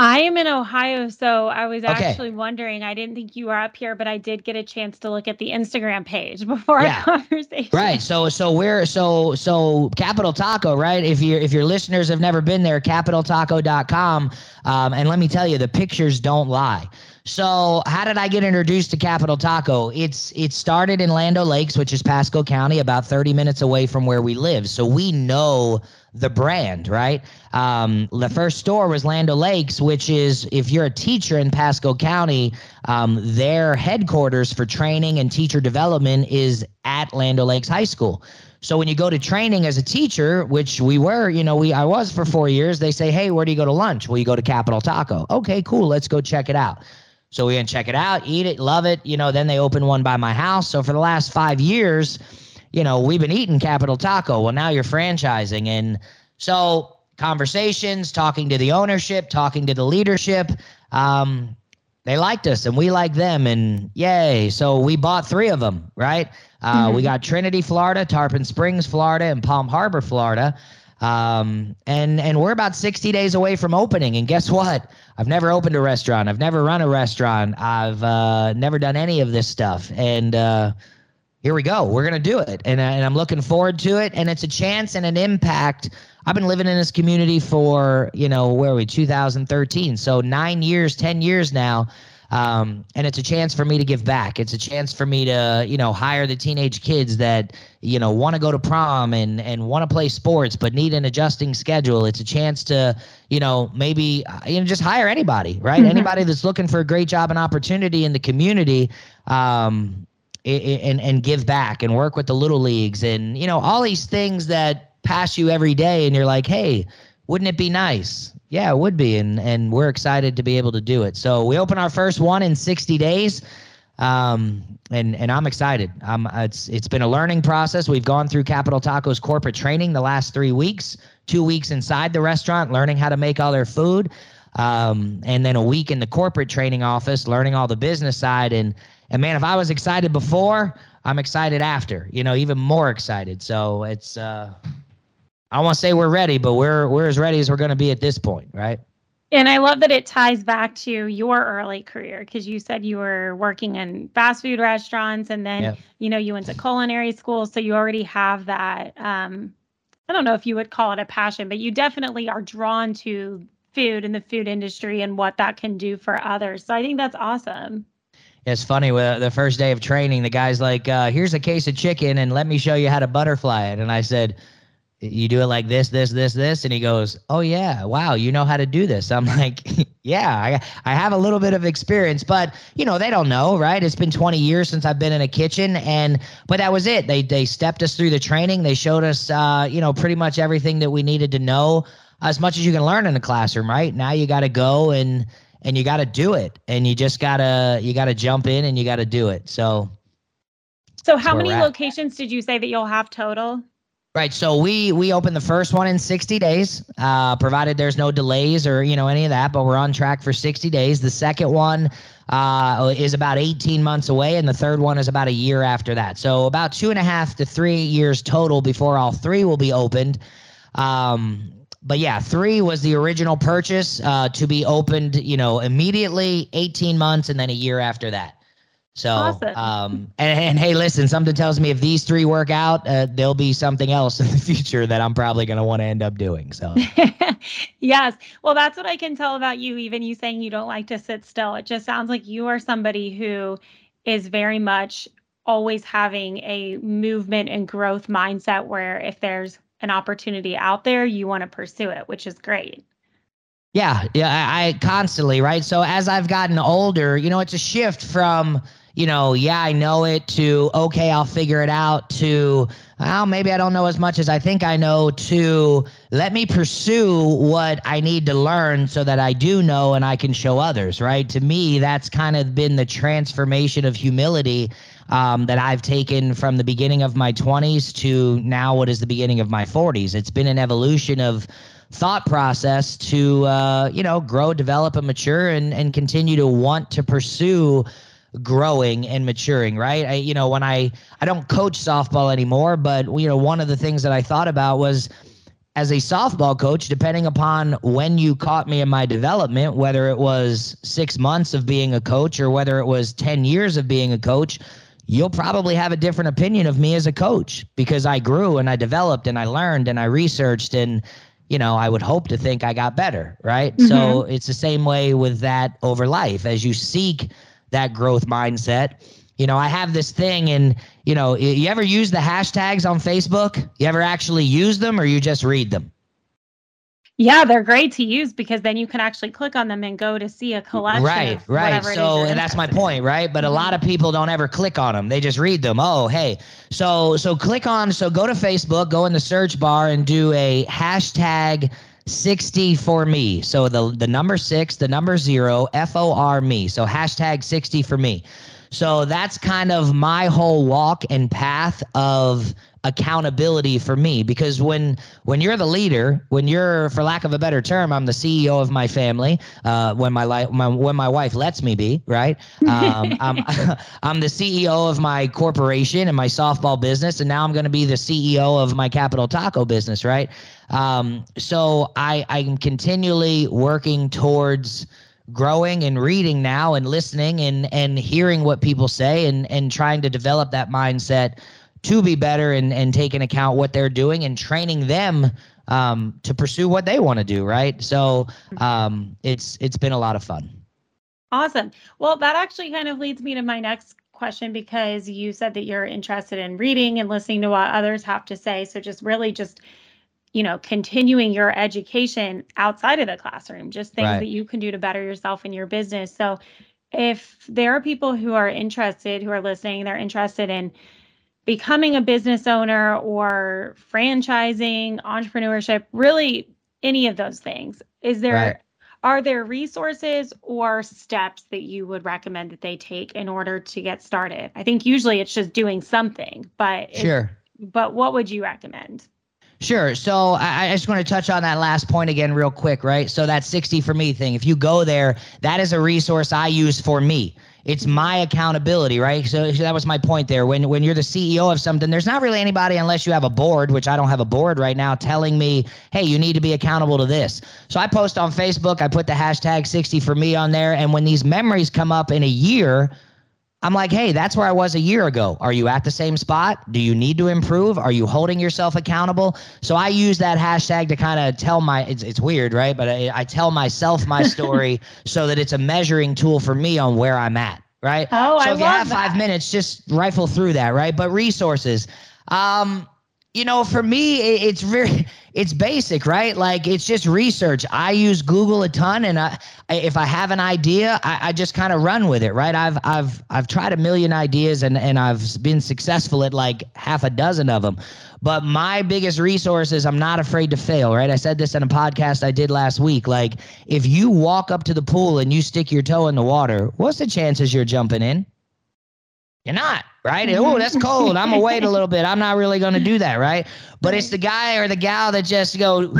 I am in Ohio, so I was okay. actually wondering. I didn't think you were up here, but I did get a chance to look at the Instagram page before yeah. our conversation. Right. So so we're so so Capital Taco, right? If you if your listeners have never been there, capitaltaco.com. Um, and let me tell you, the pictures don't lie. So how did I get introduced to Capital Taco? It's it started in Land Lakes, which is Pasco County, about 30 minutes away from where we live. So we know the brand, right? Um, the first store was Land Lakes, which is if you're a teacher in Pasco County, um, their headquarters for training and teacher development is at Land Lakes High School. So when you go to training as a teacher, which we were, you know, we I was for four years, they say, "Hey, where do you go to lunch?" Well, you go to Capital Taco. Okay, cool. Let's go check it out. So we can check it out, eat it, love it. You know, then they open one by my house. So for the last five years, you know, we've been eating Capital Taco. Well, now you're franchising. And so conversations, talking to the ownership, talking to the leadership, um, they liked us and we liked them. And yay. So we bought three of them, right? Uh, mm-hmm. We got Trinity, Florida, Tarpon Springs, Florida, and Palm Harbor, Florida. Um, and and we're about 60 days away from opening. And guess what? I've never opened a restaurant. I've never run a restaurant. I've uh, never done any of this stuff. And uh, here we go. We're going to do it. And, uh, and I'm looking forward to it. And it's a chance and an impact. I've been living in this community for, you know, where are we, 2013. So nine years, 10 years now. Um, and it's a chance for me to give back. It's a chance for me to, you know, hire the teenage kids that, you know, want to go to prom and and want to play sports but need an adjusting schedule. It's a chance to, you know, maybe uh, you know just hire anybody, right? Mm-hmm. Anybody that's looking for a great job and opportunity in the community. Um, and and give back and work with the little leagues and you know all these things that pass you every day and you're like hey wouldn't it be nice yeah it would be and and we're excited to be able to do it so we open our first one in 60 days um, and and I'm excited. Um, it's it's been a learning process. We've gone through Capital Tacos corporate training the last three weeks. Two weeks inside the restaurant, learning how to make all their food, um, and then a week in the corporate training office, learning all the business side. And and man, if I was excited before, I'm excited after, you know, even more excited. So it's, uh, I want to say we're ready, but we're, we're as ready as we're going to be at this point, right? And I love that it ties back to your early career because you said you were working in fast food restaurants and then, yep. you know, you went to culinary school. So you already have that. Um, I don't know if you would call it a passion, but you definitely are drawn to food and the food industry and what that can do for others. So I think that's awesome. It's funny. With the first day of training, the guy's like, uh, "Here's a case of chicken, and let me show you how to butterfly it." And I said, you do it like this, this, this, this. And he goes, Oh, yeah. Wow. You know how to do this. I'm like, Yeah, I, I have a little bit of experience, but you know, they don't know, right? It's been 20 years since I've been in a kitchen. And, but that was it. They, they stepped us through the training. They showed us, uh, you know, pretty much everything that we needed to know as much as you can learn in a classroom, right? Now you got to go and, and you got to do it. And you just got to, you got to jump in and you got to do it. So, so how many locations did you say that you'll have total? Right. So we we opened the first one in 60 days, uh, provided there's no delays or you know any of that. But we're on track for 60 days. The second one uh, is about 18 months away, and the third one is about a year after that. So about two and a half to three years total before all three will be opened. Um, but yeah, three was the original purchase uh, to be opened, you know, immediately, 18 months, and then a year after that. So, awesome. um, and, and, hey, listen, something tells me if these three work out, uh, there'll be something else in the future that I'm probably going to want to end up doing. So, yes. Well, that's what I can tell about you. Even you saying you don't like to sit still, it just sounds like you are somebody who is very much always having a movement and growth mindset where if there's an opportunity out there, you want to pursue it, which is great. Yeah, yeah, I, I constantly, right? So as I've gotten older, you know, it's a shift from you know, yeah, I know it to, okay, I'll figure it out to, well, maybe I don't know as much as I think I know to let me pursue what I need to learn so that I do know and I can show others, right? To me, that's kind of been the transformation of humility um, that I've taken from the beginning of my 20s to now what is the beginning of my 40s. It's been an evolution of, thought process to uh, you know grow develop and mature and and continue to want to pursue growing and maturing, right? I, you know, when I I don't coach softball anymore, but you know, one of the things that I thought about was as a softball coach, depending upon when you caught me in my development, whether it was six months of being a coach or whether it was 10 years of being a coach, you'll probably have a different opinion of me as a coach because I grew and I developed and I learned and I researched and you know, I would hope to think I got better, right? Mm-hmm. So it's the same way with that over life. As you seek that growth mindset. You know, I have this thing, and you know, you ever use the hashtags on Facebook? You ever actually use them, or you just read them? Yeah, they're great to use because then you can actually click on them and go to see a collection. Right, right. So, and that's my point, right? But mm-hmm. a lot of people don't ever click on them; they just read them. Oh, hey, so so click on. So go to Facebook, go in the search bar, and do a hashtag 60 for me. So the the number six, the number zero, F O R me. So hashtag 60 for me. So that's kind of my whole walk and path of accountability for me. Because when when you're the leader when you're for lack of a better term i'm the ceo of my family uh, when my life when my wife lets me be right? Um, I'm, I'm the ceo of my corporation and my softball business and now i'm going to be the ceo of my capital taco business right? Um, so i i'm continually working towards growing and reading now and listening and and hearing what people say and and trying to develop that mindset to be better and, and take into account what they're doing and training them um, to pursue what they want to do. Right. So um, it's it's been a lot of fun. Awesome. Well, that actually kind of leads me to my next question because you said that you're interested in reading and listening to what others have to say. So just really just you know continuing your education outside of the classroom just things right. that you can do to better yourself in your business so if there are people who are interested who are listening they're interested in becoming a business owner or franchising, entrepreneurship, really any of those things. Is there right. are there resources or steps that you would recommend that they take in order to get started? I think usually it's just doing something, but Sure. but what would you recommend? Sure. So I, I just want to touch on that last point again, real quick, right? So that 60 for me thing, if you go there, that is a resource I use for me it's my accountability, right? So, so that was my point there. When when you're the CEO of something, there's not really anybody unless you have a board, which I don't have a board right now, telling me, hey, you need to be accountable to this. So I post on Facebook, I put the hashtag 60 for me on there, and when these memories come up in a year I'm like, hey, that's where I was a year ago. Are you at the same spot? Do you need to improve? Are you holding yourself accountable? So I use that hashtag to kind of tell my, it's, it's weird, right? But I, I tell myself my story so that it's a measuring tool for me on where I'm at, right? Oh, so I if you have that. five minutes, just rifle through that, right? But resources. Um, you know, for me, it's very, it's basic, right? Like it's just research. I use Google a ton, and I, if I have an idea, I, I just kind of run with it, right? I've, I've, I've tried a million ideas, and and I've been successful at like half a dozen of them. But my biggest resource is I'm not afraid to fail, right? I said this in a podcast I did last week. Like, if you walk up to the pool and you stick your toe in the water, what's the chances you're jumping in? You're not, right? Oh, that's cold. I'm gonna wait a little bit. I'm not really gonna do that, right? But it's the guy or the gal that just go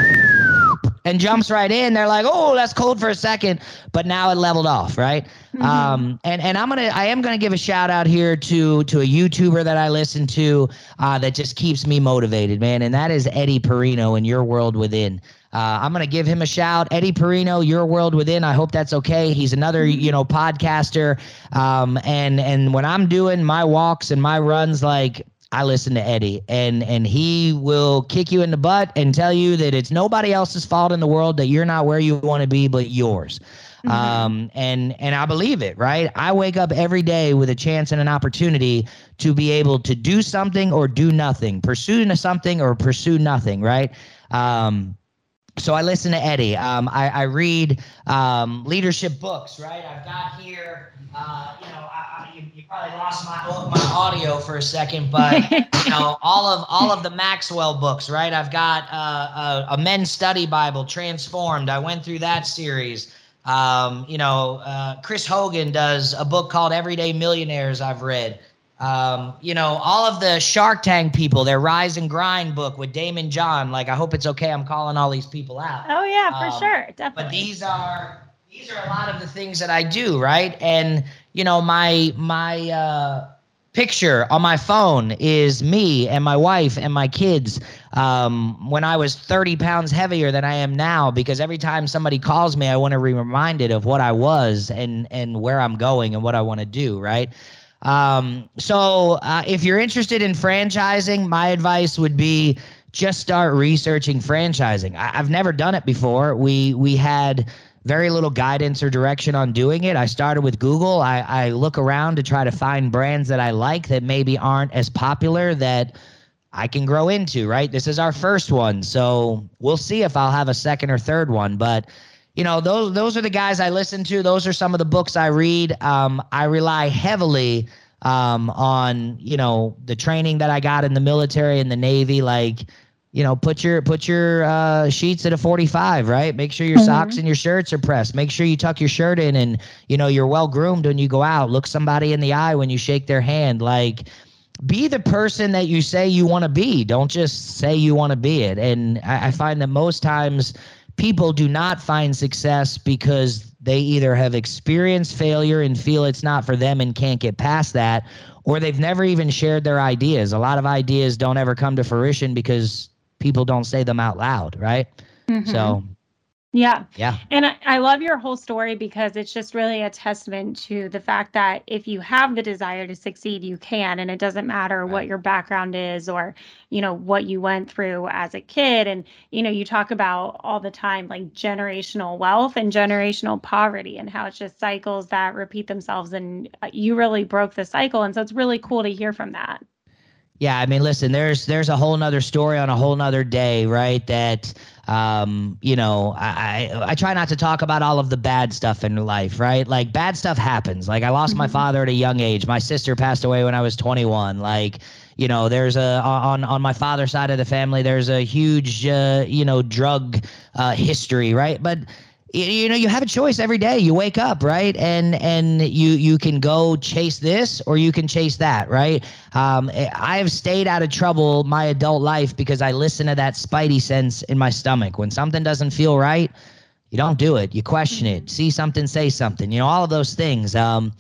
and jumps right in. They're like, oh, that's cold for a second, but now it leveled off, right? Mhm. Um, and and I'm gonna I am gonna give a shout out here to to a YouTuber that I listen to uh, that just keeps me motivated, man, and that is Eddie Pinero in Your World Within. Uh, I'm gonna give him a shout, Eddie Pinero, Your World Within. I hope that's okay. He's another, you know, podcaster. Um, and and when I'm doing my walks and my runs, like I listen to Eddie, and and he will kick you in the butt and tell you that it's nobody else's fault in the world that you're not where you want to be, but yours. Mhm. Um, and and I believe it, right? I wake up every day with a chance and an opportunity to be able to do something or do nothing, pursue something or pursue nothing, right? Um, so I listen to Eddie. Um, I, I read um, leadership books, right? I've got here, uh, you know, I, I, you, you probably lost my my audio for a second, but you know, all of all of the Maxwell books, right? I've got uh, a, a men's study Bible, Transformed. I went through that series. Um, you know, uh, Chris Hogan does a book called Everyday Millionaires. I've read. Um, you know, all of the Shark Tank people, their Rise and Grind book with Daymond John. Like, I hope it's okay. I'm calling all these people out. oh yeah, for Um, sure, definitely. But these are these are a lot of the things that I do, right? And you know, my my uh, picture on my phone is me and my wife and my kids um, when I was 30 pounds heavier than I am now. Because every time somebody calls me, I want to be reminded of what I was and and where I'm going and what I want to do, right? Um, so uh, if you're interested in franchising, my advice would be just start researching franchising. I, I've never done it before. We we had very little guidance or direction on doing it. I started with Google. I, I look around to try to find brands that I like that maybe aren't as popular that I can grow into, right? This is our first one. So we'll see if I'll have a second or third one. But you know, those those are the guys I listen to. Those are some of the books I read. Um, I rely heavily um, on, you know, the training that I got in the military and the Navy, like you know, put your put your uh, sheets at a 45, right? Make sure your Mhm. socks and your shirts are pressed. Make sure you tuck your shirt in and you know you're well groomed when you go out. Look somebody in the eye when you shake their hand. Like be the person that you say you want to be. Don't just say you want to be it. And I, I find that most times people do not find success because they either have experienced failure and feel it's not for them and can't get past that, or they've never even shared their ideas. A lot of ideas don't ever come to fruition because people don't say them out loud, right? Mhm. So, yeah, yeah. And I, I love your whole story because it's just really a testament to the fact that if you have the desire to succeed, you can. And it doesn't matter what your background is or, you know, what you went through as a kid. And, you know, you talk about all the time like generational wealth and generational poverty and how it's just cycles that repeat themselves. And uh, you really broke the cycle. And so it's really cool to hear from that. Yeah, I mean, listen, there's there's a whole nother story on a whole nother day, right? That um, you know, I, I I try not to talk about all of the bad stuff in life, right? Like bad stuff happens. Like I lost my Mhm. father at a young age. My sister passed away when I was 21. Like, you know, there's a on on my father's side of the family, there's a huge uh, you know, drug uh history, right? But you know you have a choice every day you wake up right and and you you can go chase this or you can chase that right um, i have stayed out of trouble my adult life because i listen to that spidey sense in my stomach when something doesn't feel right you don't do it you question it see something say something you know all of those things um,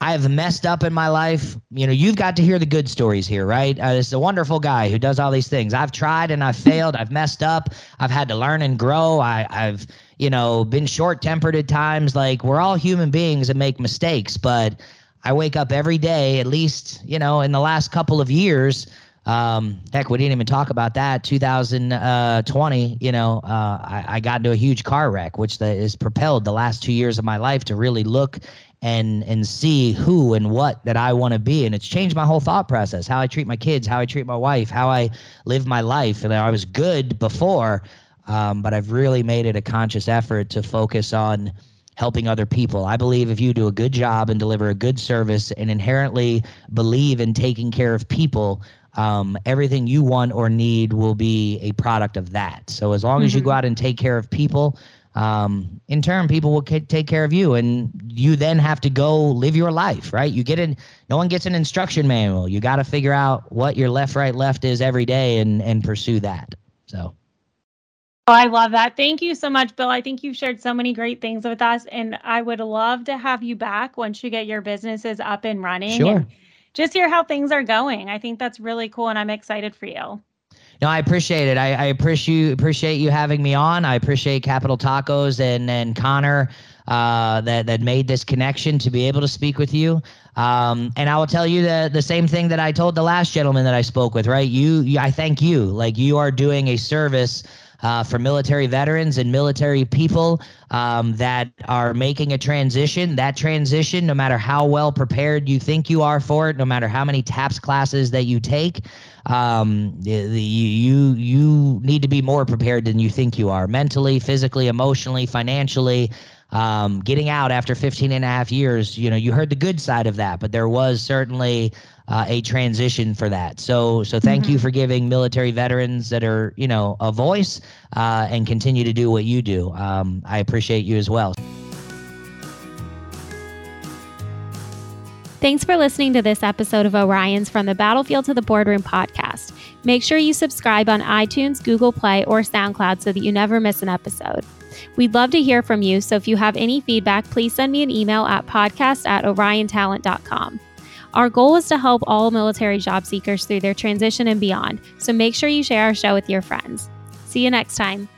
I have messed up in my life. You know, you've got to hear the good stories here, right? Uh, this is a wonderful guy who does all these things. I've tried and I've failed. I've messed up. I've had to learn and grow. I, I've, you know, been short tempered at times. Like, we're all human beings and make mistakes, but I wake up every day, at least, you know, in the last couple of years. Um, heck, we didn't even talk about that. 2020, you know, uh, I, I, got into a huge car wreck, which has propelled the last two years of my life to really look and and see who and what that I want to be. And it's changed my whole thought process, how I treat my kids, how I treat my wife, how I live my life. And I was good before, um, but I've really made it a conscious effort to focus on helping other people. I believe if you do a good job and deliver a good service and inherently believe in taking care of people, um, everything you want or need will be a product of that. So as long mm-hmm. as you go mm-hmm. out and take care of people, um, in turn, people will k- take care of you, and you then have to go live your life, right? You get in. No one gets an instruction manual. You got to figure out what your left, right, left is every day, and and pursue that. So. Oh, I love that. Thank you so much, Bill. I think you've shared so many great things with us, and I would love to have you back once you get your businesses up and running. Sure. And just hear how things are going. I think that's really cool, and I'm excited for you. No, I appreciate it. I, I appreciate appreciate you having me on. I appreciate Capital Tacos and and Connor uh, that that made this connection to be able to speak with you. Um, and I will tell you the the same thing that I told the last gentleman that I spoke with. Right, you, you I thank you. Like you are doing a service uh, for military veterans and military people um, that are making a transition. That transition, no matter how well prepared you think you are for it, no matter how many TAPS classes that you take, um, you you need to be more prepared than you think you are mentally, physically, emotionally, financially. Um, getting out after 15 and a half years, you know, you heard the good side of that, but there was certainly uh, a transition for that. So, so thank mm-hmm. you for giving military veterans that are, you know, a voice uh, and continue to do what you do. Um, I appreciate you as well. Thanks for listening to this episode of Orion's From the Battlefield to the Boardroom podcast. Make sure you subscribe on iTunes, Google Play, or SoundCloud so that you never miss an episode. We'd love to hear from you, so if you have any feedback, please send me an email at podcast at oriontalent.com. Our goal is to help all military job seekers through their transition and beyond, so make sure you share our show with your friends. See you next time.